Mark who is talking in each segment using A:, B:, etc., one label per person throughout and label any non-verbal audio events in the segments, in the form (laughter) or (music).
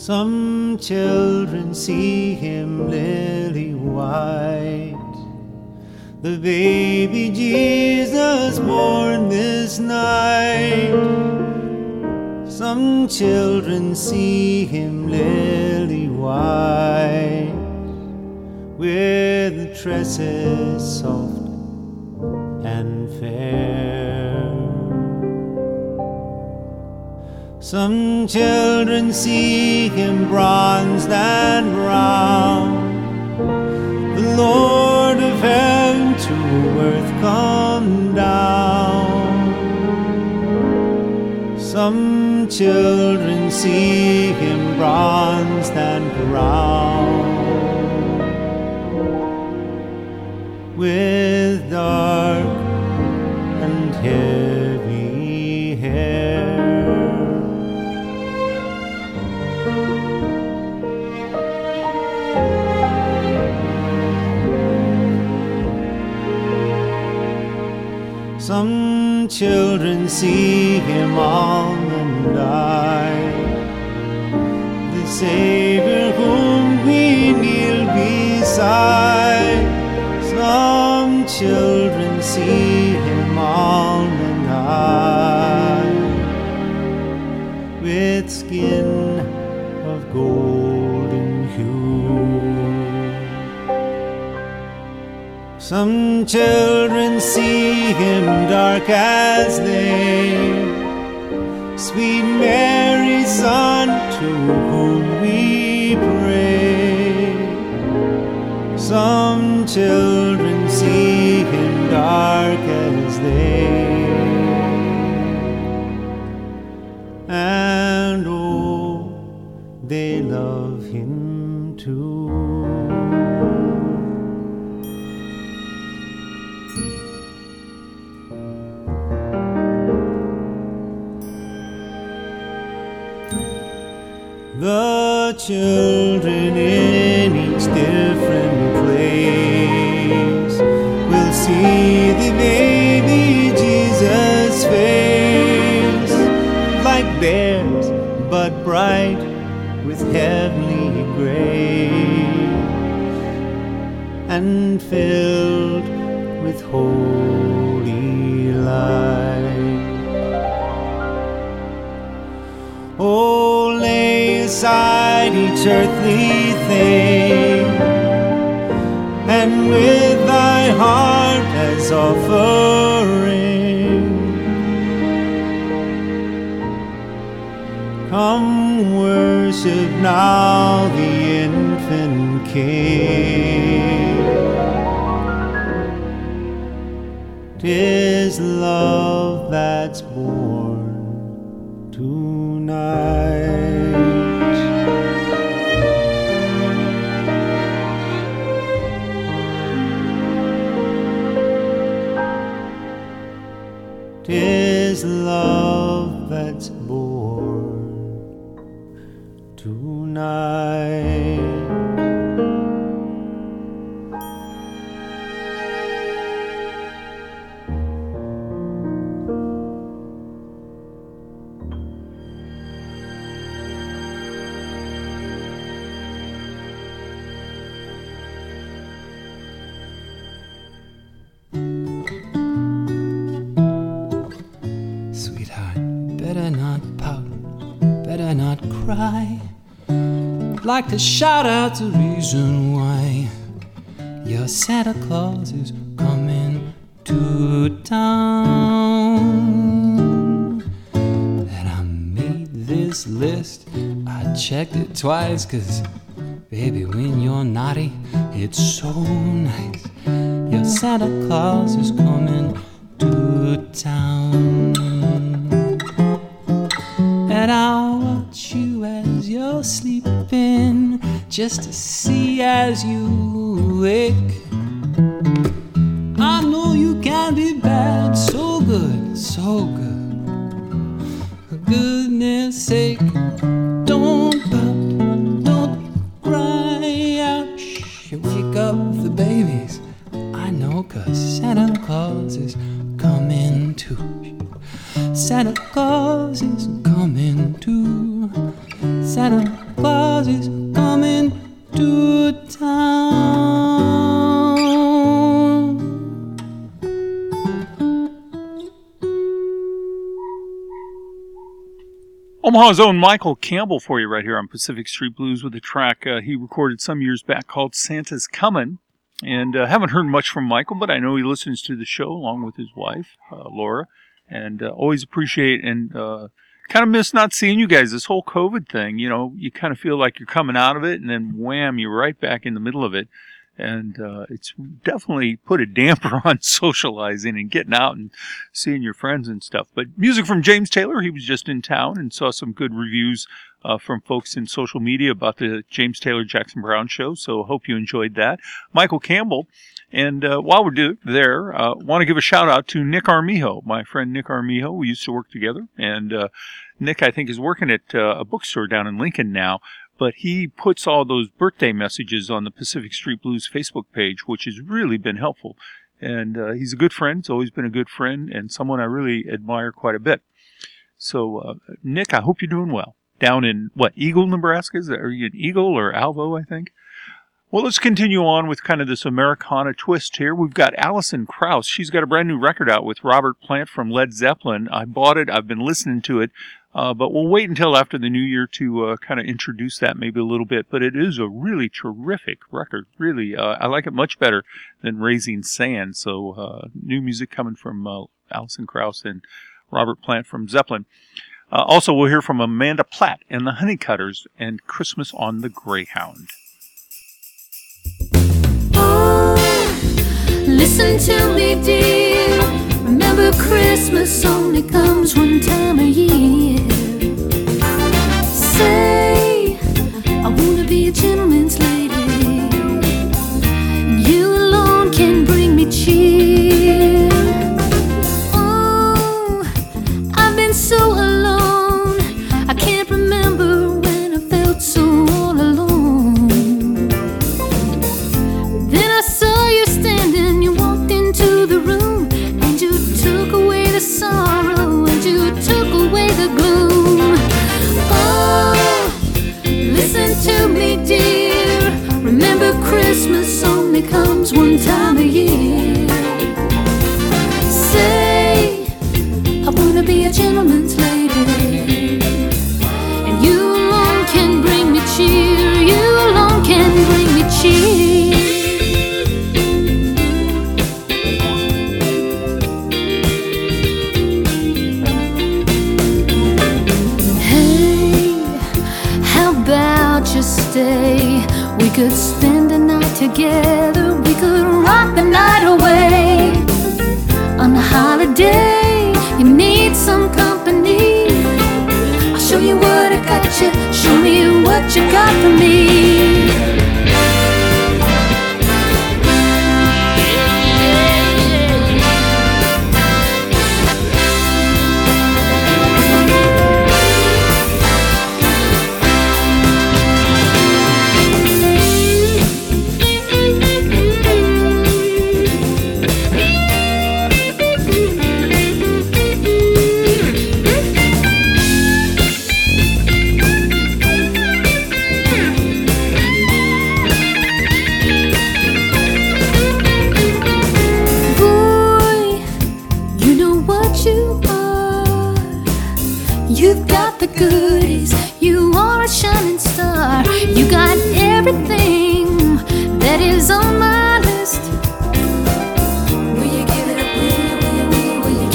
A: Some children see him lily white. The baby Jesus born this night. Some children see him lily white with tresses soft Some children see him bronzed and brown, the Lord of heaven to earth come down. Some children see him bronzed and brown. with dark children see him almond eyed, the Savior whom we kneel beside. Some children see him almond eyed, with skin Some children see him dark as day, sweet Mary's Son, to whom we pray. Some children children in each different place. Will see the baby Jesus' face like theirs but bright with heavenly grace. And filled each earthly thing, and with thy heart as offering, come worship now the infant King. Tis love that's born
B: Like to shout out the reason why your Santa Claus is coming to town. And I made this list, I checked it twice, cause baby, when you're naughty, it's so nice. Your Santa Claus is coming just to see as you
C: Omaha's own Michael Campbell for you right here on Pacific Street Blues with a track uh, he recorded some years back called Santa's Comin'. And uh, haven't heard much from Michael, but I know he listens to the show along with his wife, uh, Laura, and uh, always appreciate and uh, kind of miss not seeing you guys. This whole COVID thing, you know, you kind of feel like you're coming out of it, and then wham, you're right back in the middle of it. And uh, it's definitely put a damper (laughs) on socializing and getting out and seeing your friends and stuff. But music from James Taylor, he was just in town and saw some good reviews uh, from folks in social media about the James Taylor Jackson Browne show. So hope you enjoyed that. Michael Campbell. And uh, while we're do- there, uh, want to give a shout out to Nick Armijo, my friend Nick Armijo. We used to work together, and uh, Nick, I think, is working at uh, a bookstore down in Lincoln now. But he puts all those birthday messages on the Pacific Street Blues Facebook page, which has really been helpful. And uh, he's a good friend. He's always been a good friend and someone I really admire quite a bit. So, uh, Nick, I hope you're doing well down in what Eagle, Nebraska? Is that, are you in Eagle or Alvo? I think. Well, let's continue on with kind of this Americana twist here. We've got Alison Krauss. She's got a brand new record out with Robert Plant from Led Zeppelin. I bought it. I've been listening to it, uh, but we'll wait until after the new year to uh, kind of introduce that maybe a little bit. But it is a really terrific record. Really, uh, I like it much better than Raising Sand. So, uh, new music coming from uh, Alison Krauss and Robert Plant from Zeppelin. Uh, also, we'll hear from Amanda Platt and the Honeycutters and Christmas on the Greyhound.
D: Oh, listen to me, dear. Remember, Christmas only comes one time a year. Say, I wanna be a gentleman's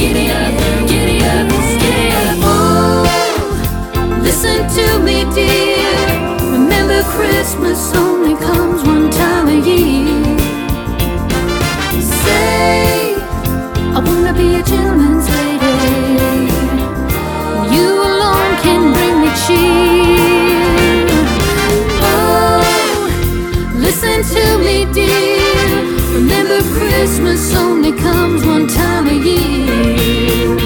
D: giddy up? Giddy up, giddy up. Oh, listen to me, dear. Remember, Christmas only comes one time a year. Say, I wanna be a gentleman's lady. You alone can bring me cheer. Christmas only comes one time a year.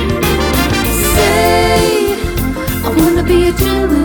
D: Say, I wanna be a gentleman's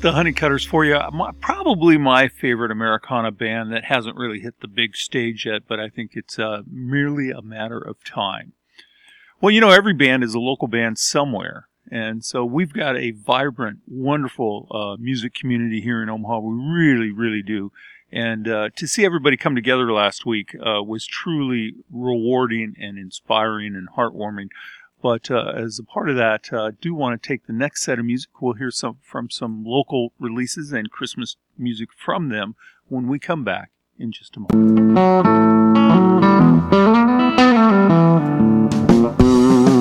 E: the
C: Honeycutters for you. My, probably my favorite Americana band that hasn't really hit the big stage yet, but I think it's uh, merely a matter of time. Well, you know, every band is a local band somewhere. And so we've got a vibrant, wonderful uh, music community here in Omaha. We really, really do. And uh, to see everybody come together last week uh, was truly rewarding and inspiring and heartwarming. But uh, as a part of that, uh, I do want to take the next set of music. We'll hear some from some local releases and Christmas music from them when we come back in just a moment.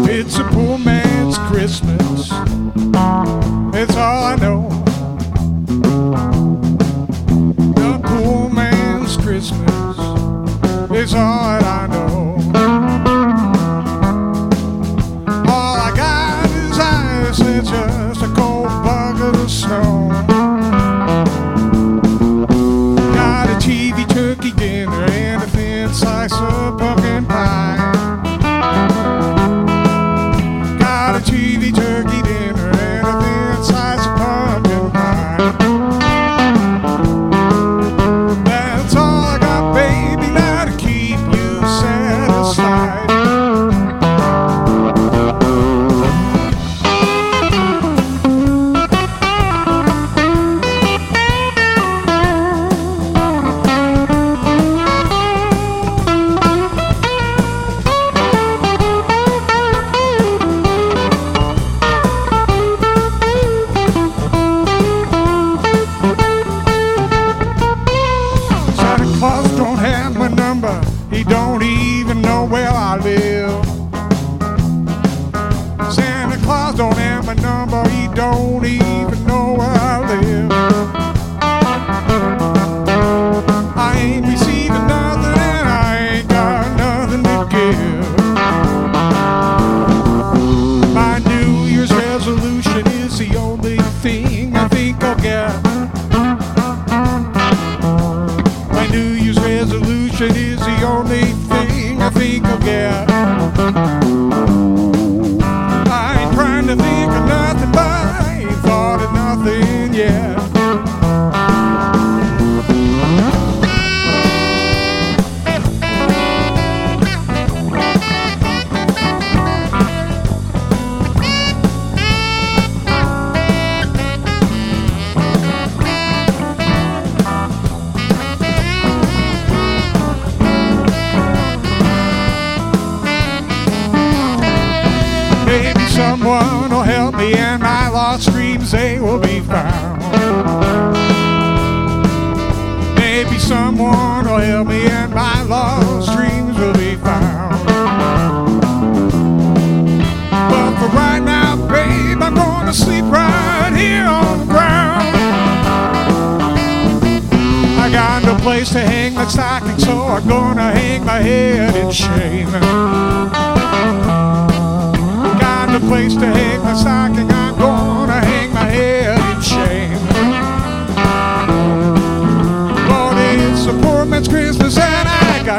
F: It's a poor man's Christmas. All I know. The poor man's Christmas is all I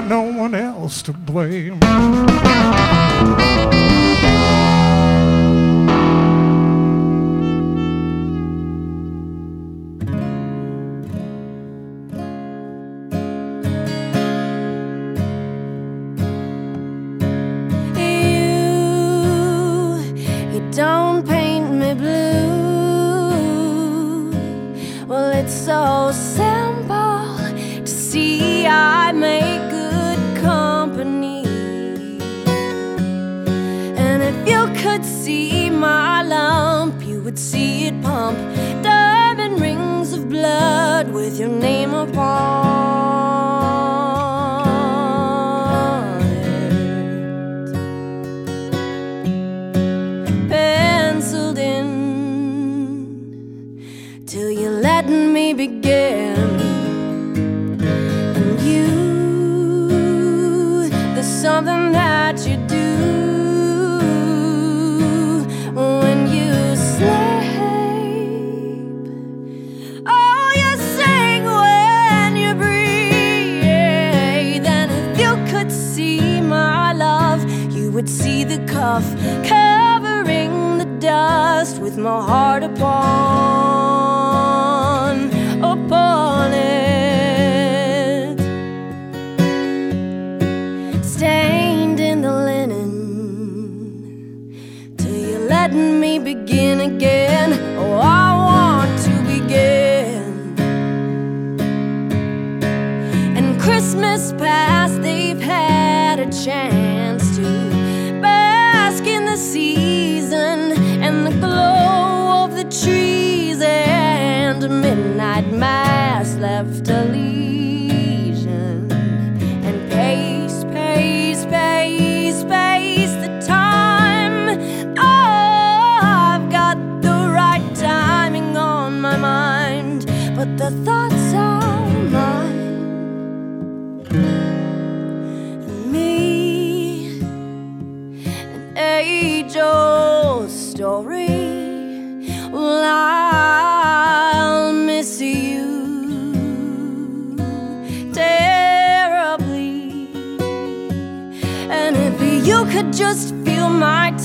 F: got no one else to blame.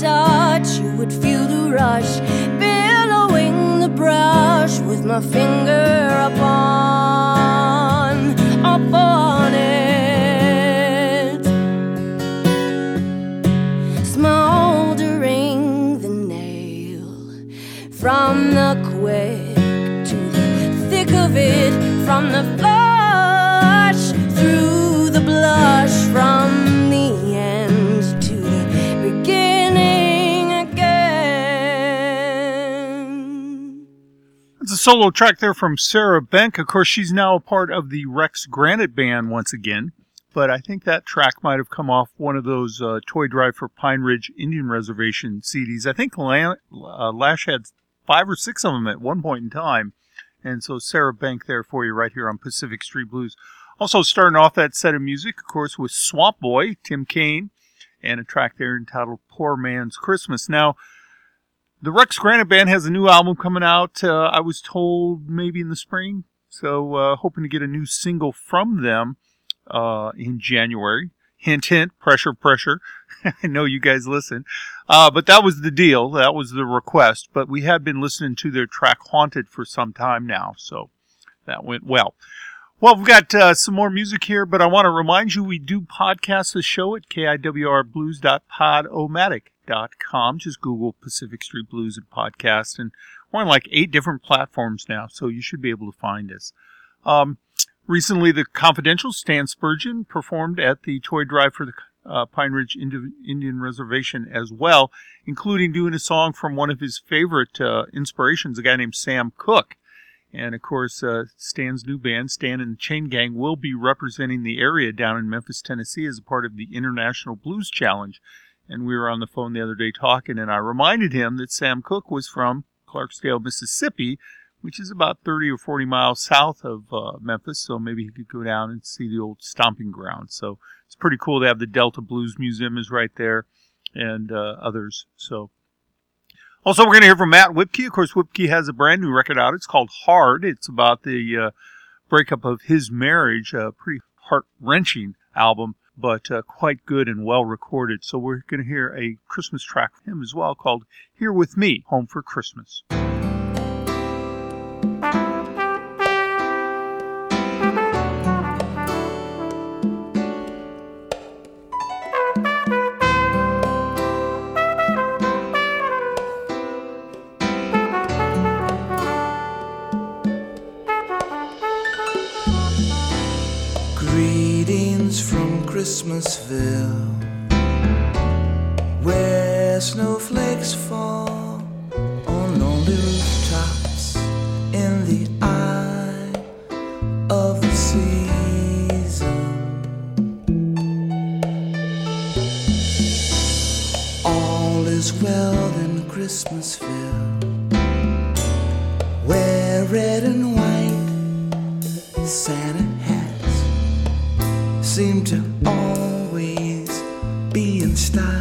G: Touch, you would feel the rush, billowing the brush with my finger upon, upon it. Smoldering the nail from the quick to the thick of it, from the
C: solo track there from Sarah Benck. Of course, she's now a part of the Rex Granite Band once again. But I think that track might have come off one of those uh, Toy Drive for Pine Ridge Indian Reservation CDs. I think uh, Lash had five or six of them at one point in time. And so Sarah Benck there for you right here on Pacific Street Blues. Also starting off that set of music, of course, with Swamp Boy, Tim Kaine, and a track there entitled Poor Man's Christmas. Now, the Rex Granite Band has a new album coming out, uh, I was told maybe in the spring. So, uh, hoping to get a new single from them uh, in January. Hint, hint, pressure, pressure. (laughs) I know you guys listen. Uh, but that was the deal. That was the request. But we have been listening to their track Haunted for some time now. So that went well. Well, we've got uh, some more music here, but I want to remind you we do podcast the show at kiwrblues.podomatic.com. Just Google Pacific Street Blues and podcast, and we're on like eight different platforms now, so you should be able to find us. Um, recently, the Confidential Stan Spurgeon performed at the Toy Drive for the uh, Pine Ridge Indi- Indian Reservation as well, including doing a song from one of his favorite uh, inspirations, a guy named Sam Cooke. And of course, uh, Stan's new band, Stan and the Chain Gang, will be representing the area down in Memphis, Tennessee as a part of the International Blues Challenge. And we were on the phone the other day talking, and I reminded him that Sam Cooke was from Clarksdale, Mississippi, which is about 30 or 40 miles south of uh, Memphis. So maybe he could go down and see the old stomping ground. So it's pretty cool to have the Delta Blues Museum is right there and uh, others. So also, we're going to hear from Matt Whipkey. Of course, Whipkey has a brand new record out. It's called Hard. It's about the uh, breakup of his marriage. A pretty heart wrenching album, but uh, quite good and well recorded. So we're going to hear a Christmas track from him as well called Here With Me, Home for Christmas.
H: Christmasville, where snowflakes fall on lonely rooftops in the eye of the season. All is well in Christmasville, where red and white Santa seem to always be in style.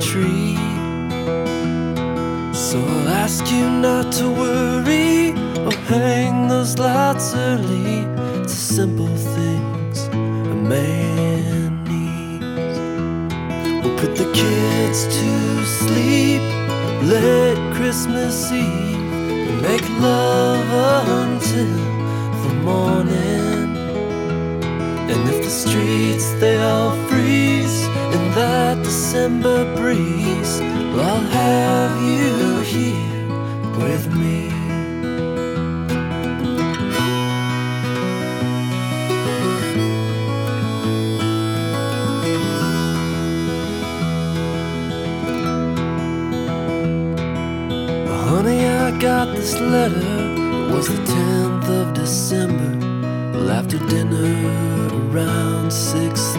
I: Tree. So I'll ask you not to worry or hang those lights early. It's the simple things a man needs. We'll put the kids to sleep late Christmas Eve and make love until the morning. And if the streets they all freeze in that December breeze, I'll have you here with me. Honey, I got this letter. It was the 10th of December. Well, after dinner around 6:30,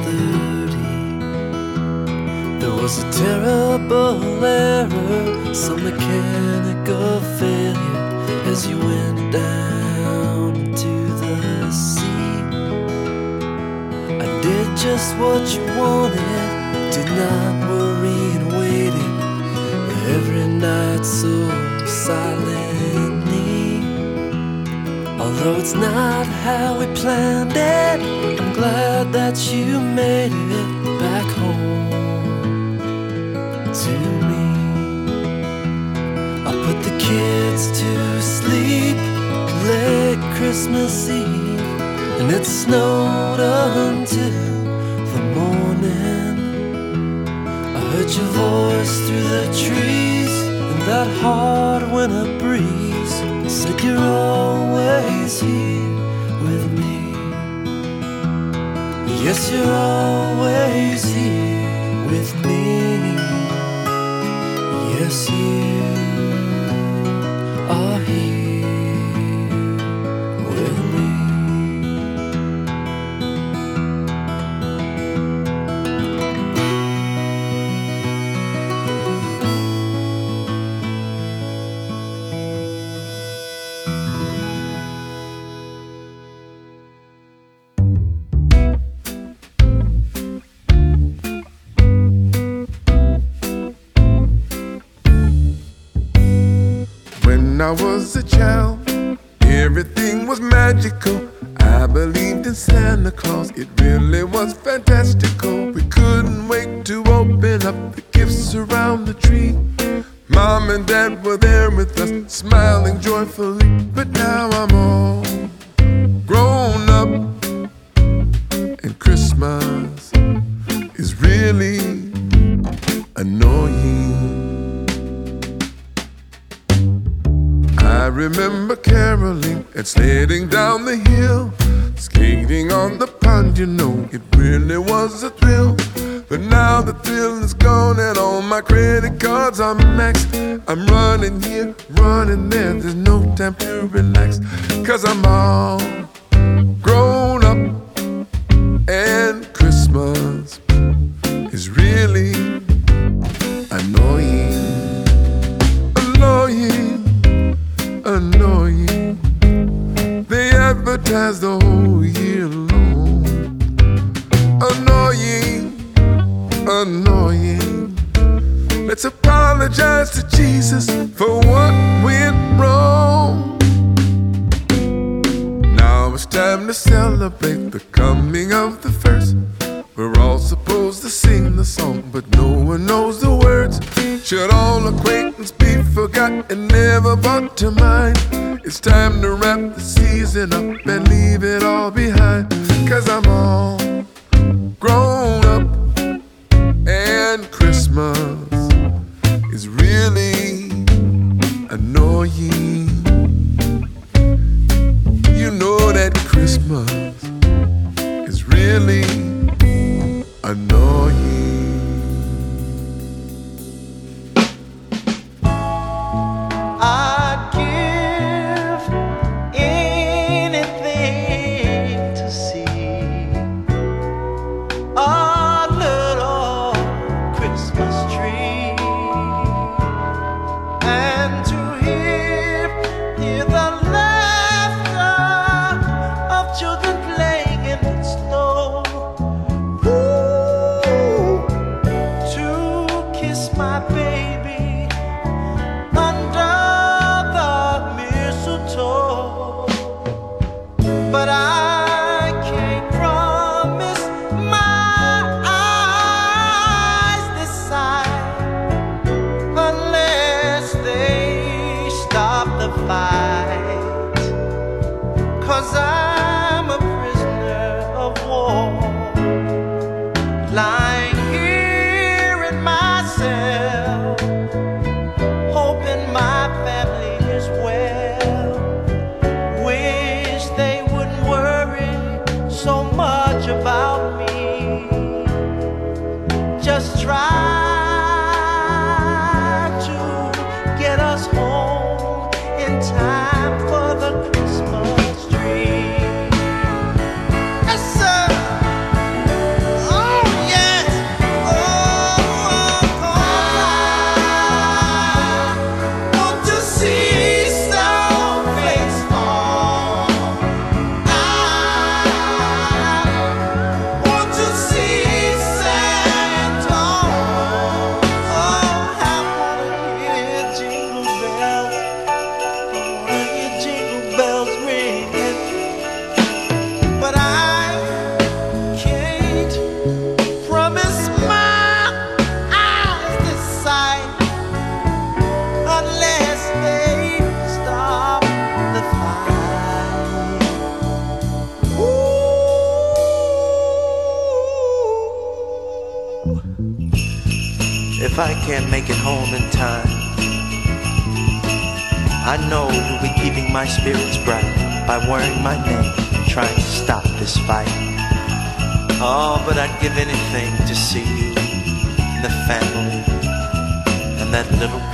I: was a terrible error, some mechanical failure as you went down to the sea. I did just what you wanted, did not worry and waited every night so silently. Although it's not how we planned it, I'm glad that you made it kids to sleep late Christmas Eve, and it snowed until the morning. I heard your voice through the trees and that hard winter breeze. Said you're always here with me. Yes, you're always here with me.
J: Should all acquaintance be forgotten, never brought to mind? It's time to wrap the season up and leave it all behind. Cause I'm all grown up, and Christmas is really annoying. You know that Christmas is really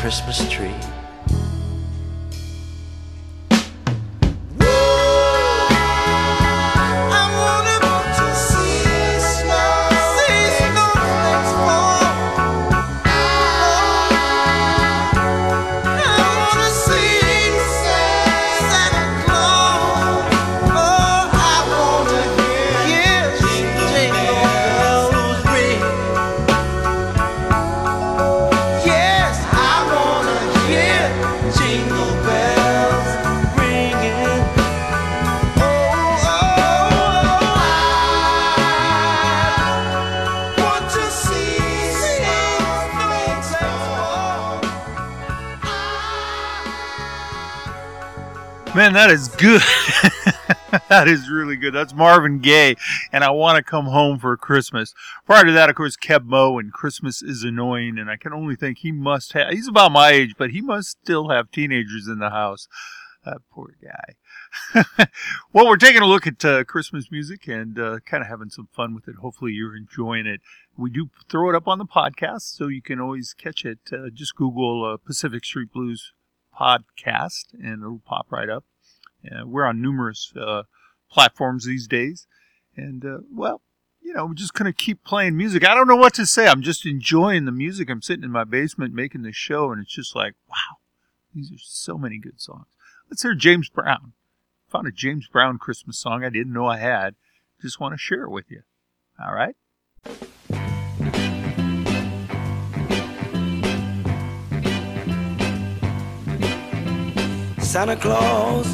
K: Christmas tree. That
C: is good. (laughs) that is really good. That's Marvin Gaye, and I want to come home for Christmas. Prior to that, of course, Keb Mo and Christmas is annoying, and I can only think he must have. He's about my age, but he must still have teenagers in the house. That poor guy. (laughs) well, we're taking a look at uh, Christmas music and uh, kind of having some fun with it. Hopefully, you're enjoying it. We do throw it up on the podcast, so you can always catch it. Uh, just Google uh, Pacific Street Blues podcast and it'll pop right up. We're on numerous uh, platforms these days. And, uh, well, you know, we're just to keep playing music. I don't know what to say. I'm just enjoying the music. I'm sitting in my basement making this show, and it's just like, wow, these are so many good songs. Let's hear James Brown. Found a James Brown Christmas song I didn't know I had. Just want to share it with you. All right?
L: Santa Claus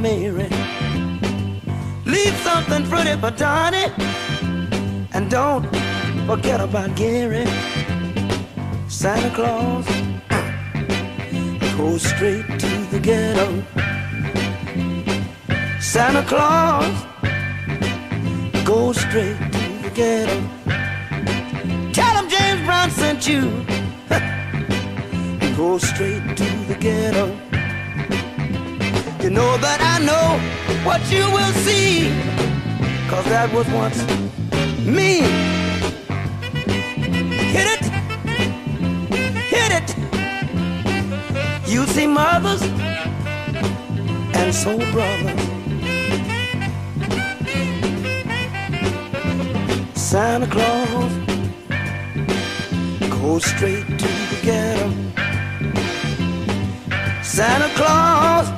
L: Mary. Leave something pretty for Donnie. And don't forget about Gary. Santa Claus (coughs) goes straight to the ghetto. Santa Claus goes straight to the ghetto. Tell him James Brown sent you (laughs) go straight to the ghetto. You know that I know what you will see, cause that was once me. Hit it, hit it. You see mothers and soul brothers. Santa Claus goes straight to the ghetto. Santa Claus,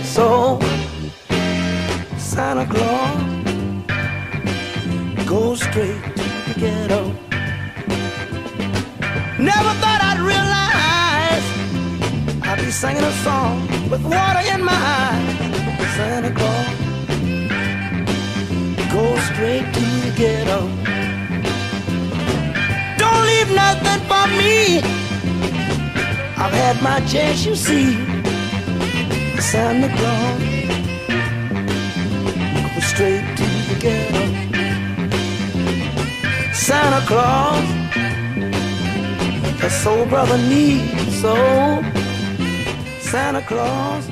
L: so. Santa Claus, go straight to the ghetto. Never thought I'd realize I'd be singing a song with water in my eyes. Santa Claus, go straight to the ghetto. Don't leave nothing for me. I've had my chance, you see. Santa Claus, go straight to the ghetto. Santa Claus, the soul brother needs so. Santa Claus.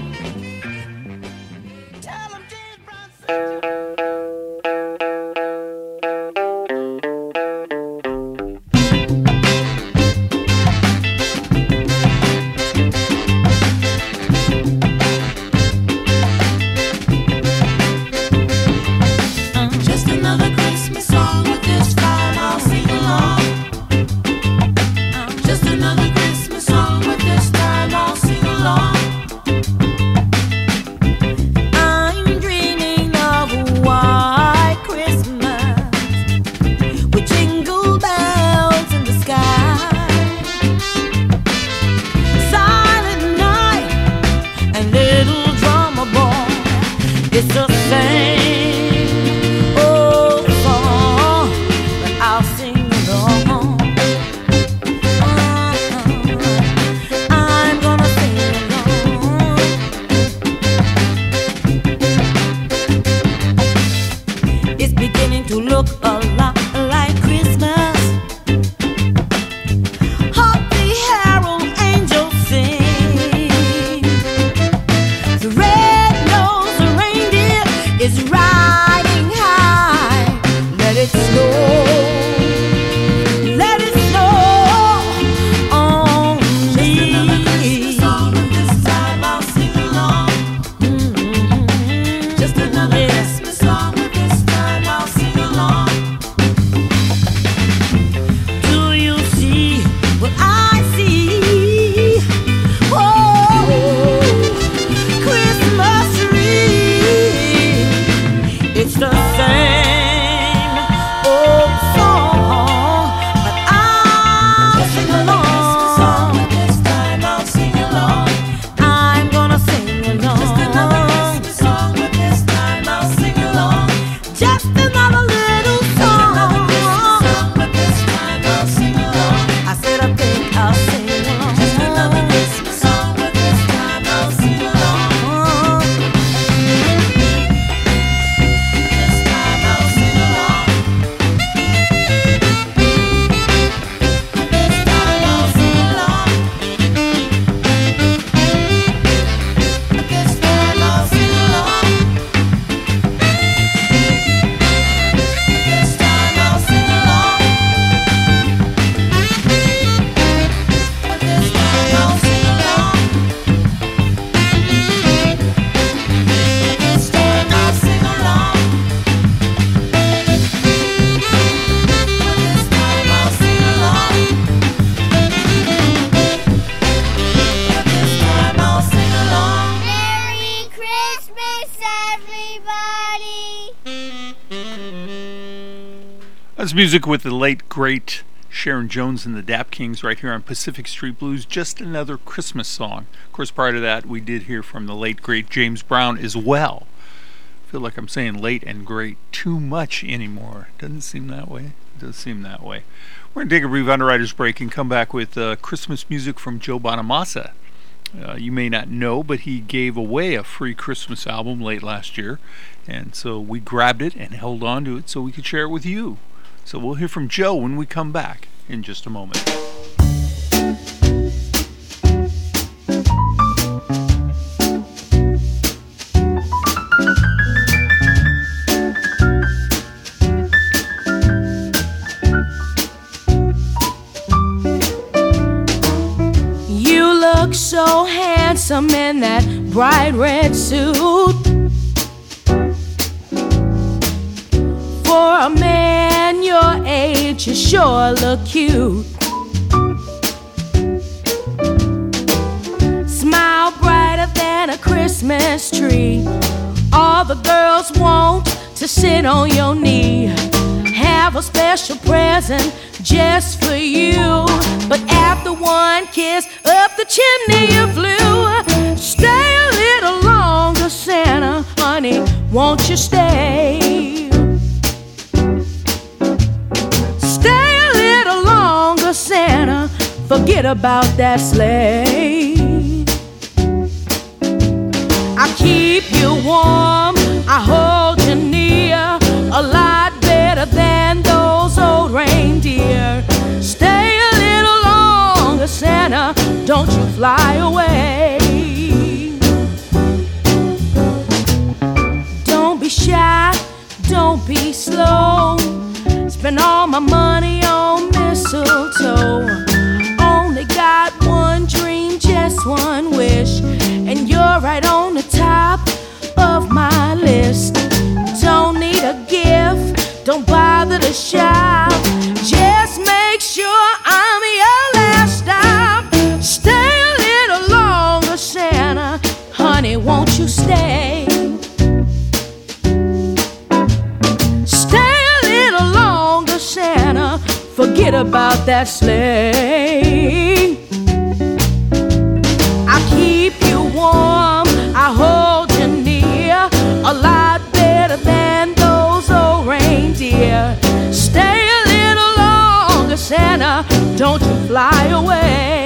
C: Music with the late, great Sharon Jones and the Dap Kings right here on Pacific Street Blues. Just another Christmas song. Of course, prior to that, we did hear from the late, great James Brown as well. I feel like I'm saying late and great too much anymore. Doesn't seem that way. It Does seem that way. We're going to take a brief underwriter's break and come back with uh, Christmas music from Joe Bonamassa. Uh, you may not know, but he gave away a free Christmas album late last year. And so we grabbed it and held on to it so we could share it with you. So we'll hear from Joe when we come back in just a moment.
G: You look so handsome in that bright red suit. For a man your age, you sure look cute. Smile brighter than a Christmas tree. All the girls want to sit on your knee. Have a special present just for you. But after one kiss up the chimney you flew. Stay a little longer, Santa, honey. Won't you stay? Forget about that sleigh. I keep you warm, I hold you near, a lot better than those old reindeer. Stay a little longer, Santa, don't you fly away. Don't be shy, don't be slow. Spend all my money on mistletoe. Just one wish, and you're right on the top of my list. Don't need a gift, don't bother to shop. Just make sure I'm your last stop. Stay a little longer, Santa. Honey, won't you stay? Stay a little longer, Santa. Forget about that sleigh. Don't you fly away.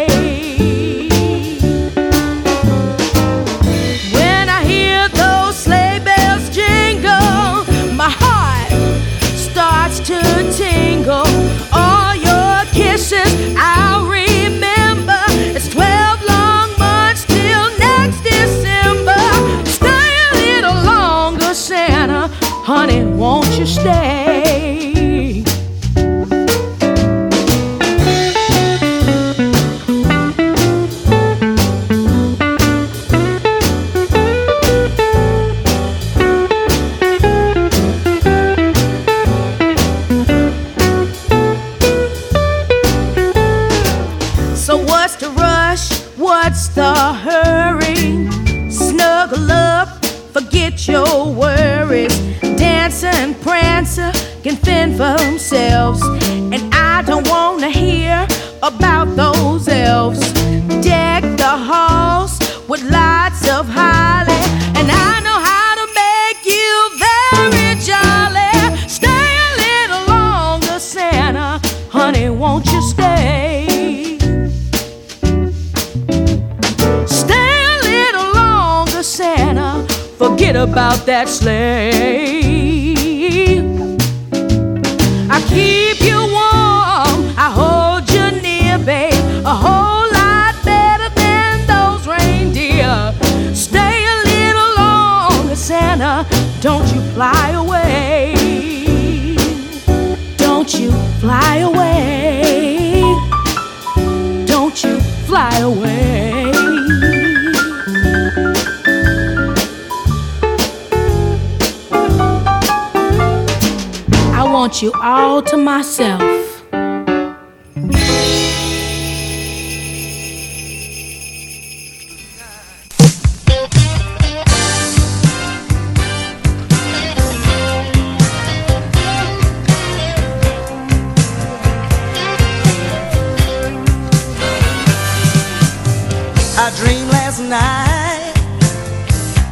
G: I
H: dreamed last night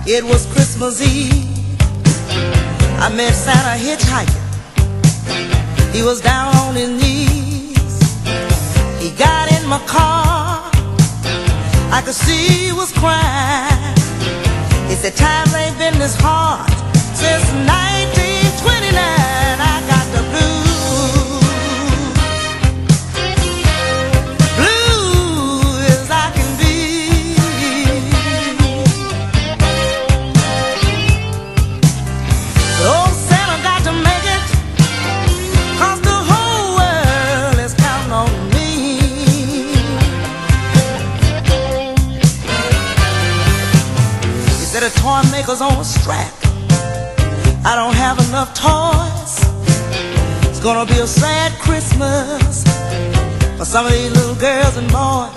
H: it was Christmas Eve. I met Santa hitchhiking. He was down on his knees. He got in my car. I could see he was crying. He said, Times ain't been this hard since 1929. I got the blues. Maker's on a strap. I don't have enough toys. It's gonna be a sad Christmas for some of these little girls and boys.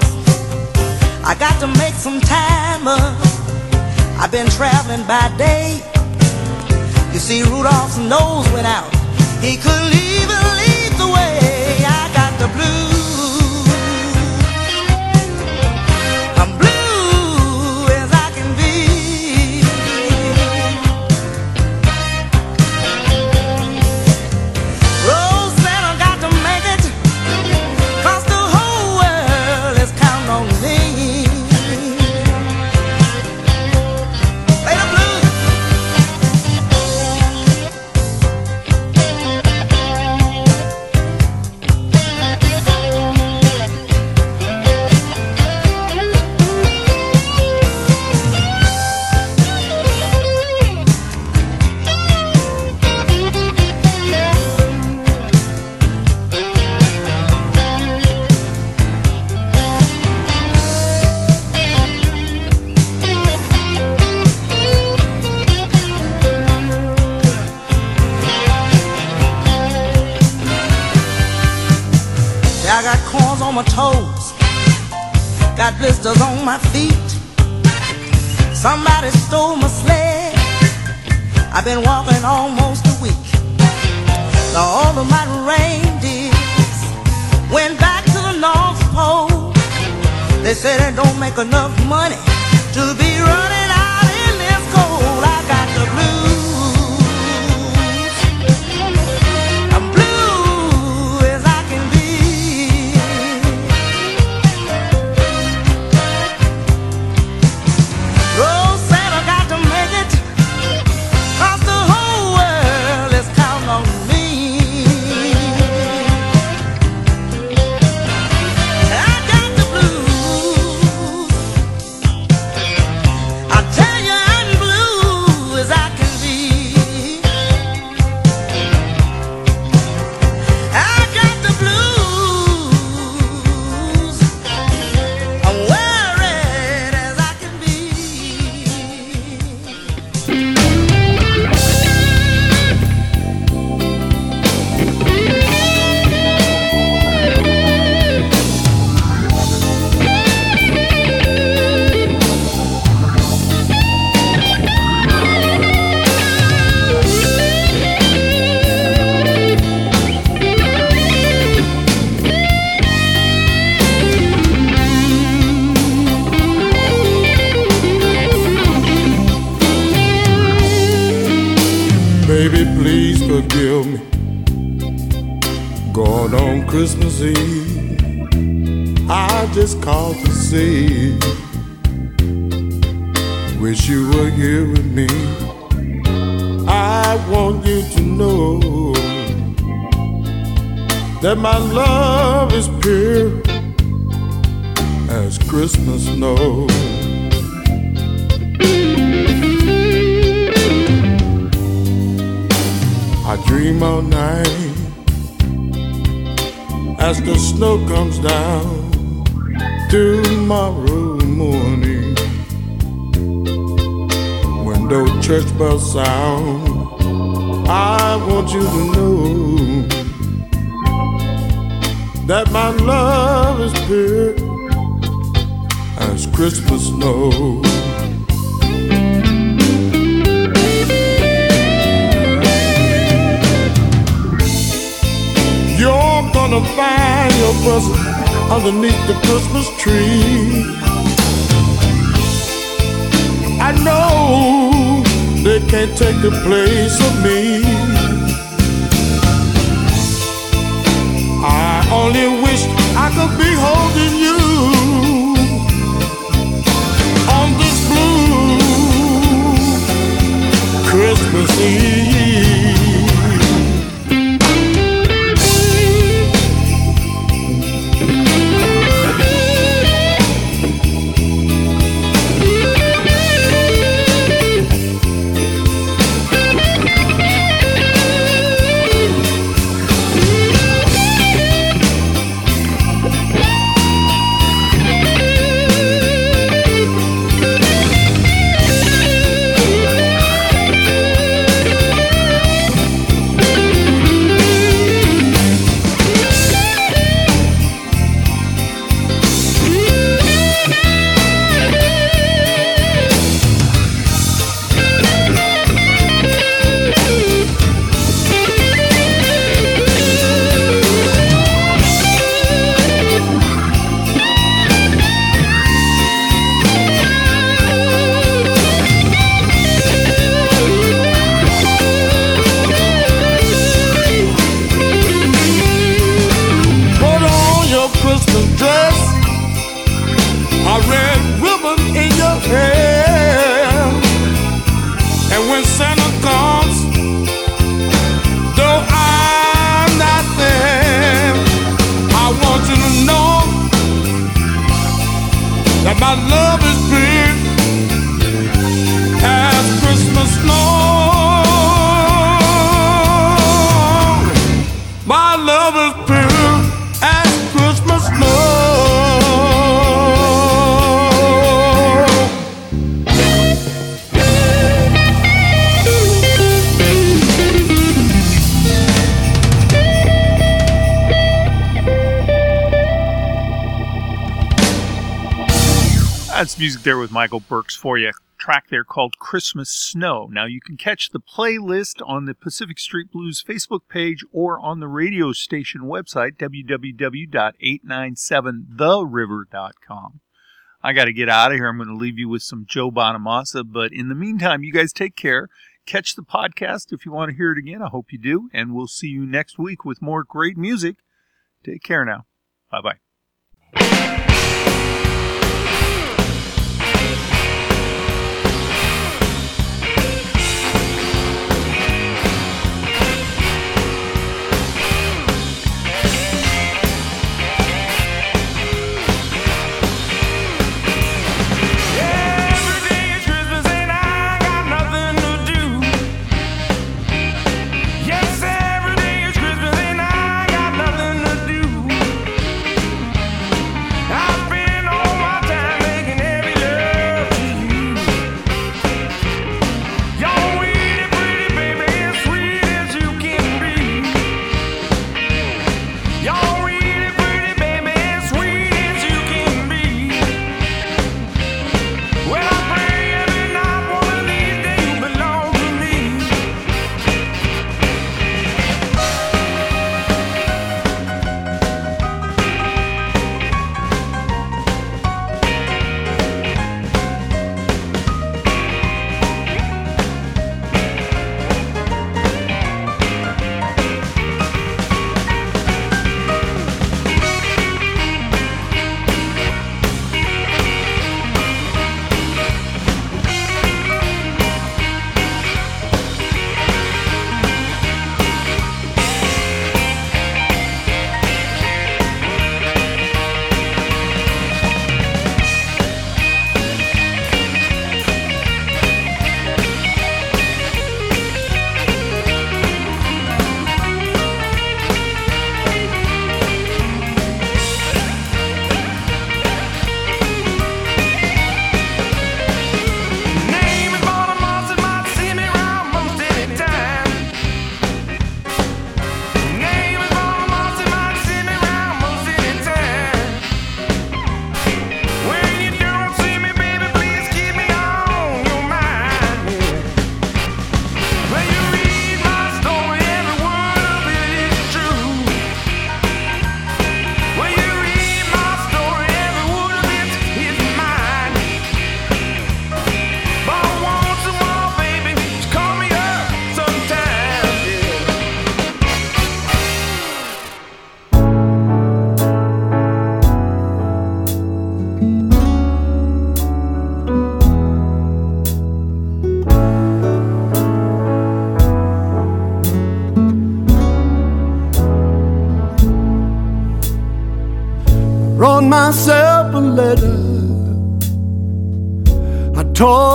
H: I got to make some time up. I've been traveling by day. You see, Rudolph's nose went out. He couldn't even I've been walking almost a week. Now all of my reindeers went back to the North Pole. They said they don't make enough money to be running
M: Baby, please forgive me. Gone on Christmas Eve, I just called to see. Wish you were here with me. I want you to know that my love is pure as Christmas snow. I dream all night as the snow comes down tomorrow morning. When those church bells sound, I want you to know that my love is pure as Christmas snow. Gonna find your present underneath the Christmas tree. I know they can't take the place of me. I only wish I could be holding you on this blue Christmas Eve.
C: Music there with Michael Burks for you. Track there called Christmas Snow. Now you can catch the playlist on the Pacific Street Blues Facebook page or on the radio station website www.897theriver.com. I got to get out of here. I'm going to leave you with some Joe Bonamassa, but in the meantime, you guys take care. Catch the podcast if you want to hear it again. I hope you do, and we'll see you next week with more great music. Take care now. Bye bye.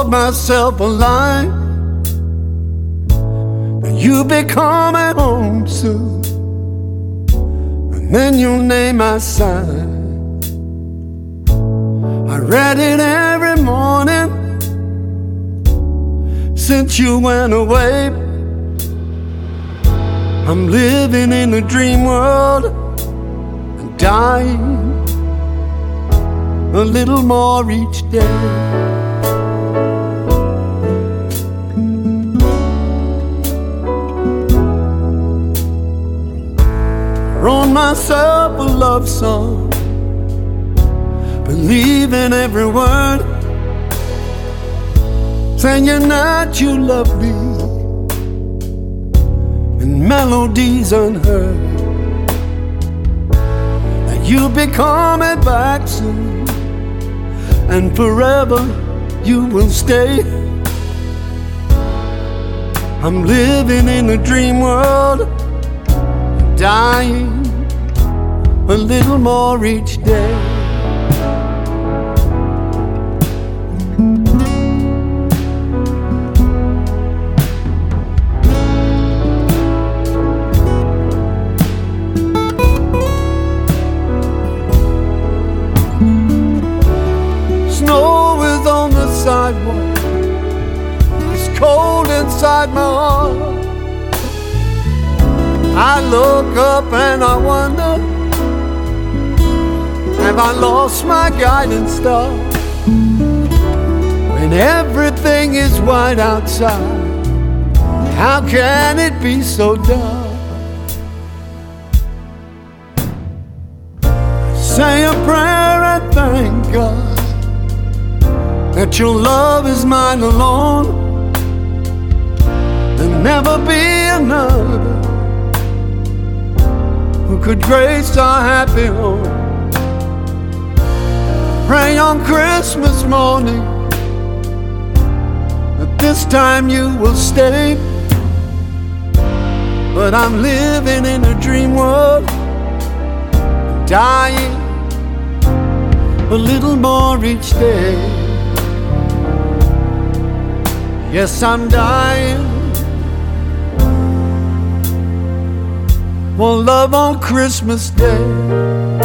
N: Myself a lie that you'll be coming home soon, and then you'll name my sign. I read it every morning since you went away. I'm living in a dream world and dying a little more each day. Myself a love song, believe in every word, saying that you love me, and melodies unheard. That you'll be coming back soon, and forever you will stay. I'm living in a dream world. Dying a little more each day. I lost my guiding star? When everything is white outside How can it be so dark? Say a prayer and thank God That your love is mine alone There'll never be another who could grace our happy home. Pray on Christmas morning that this time you will stay. But I'm living in a dream world, dying a little more each day. Yes, I'm dying. for love on Christmas Day.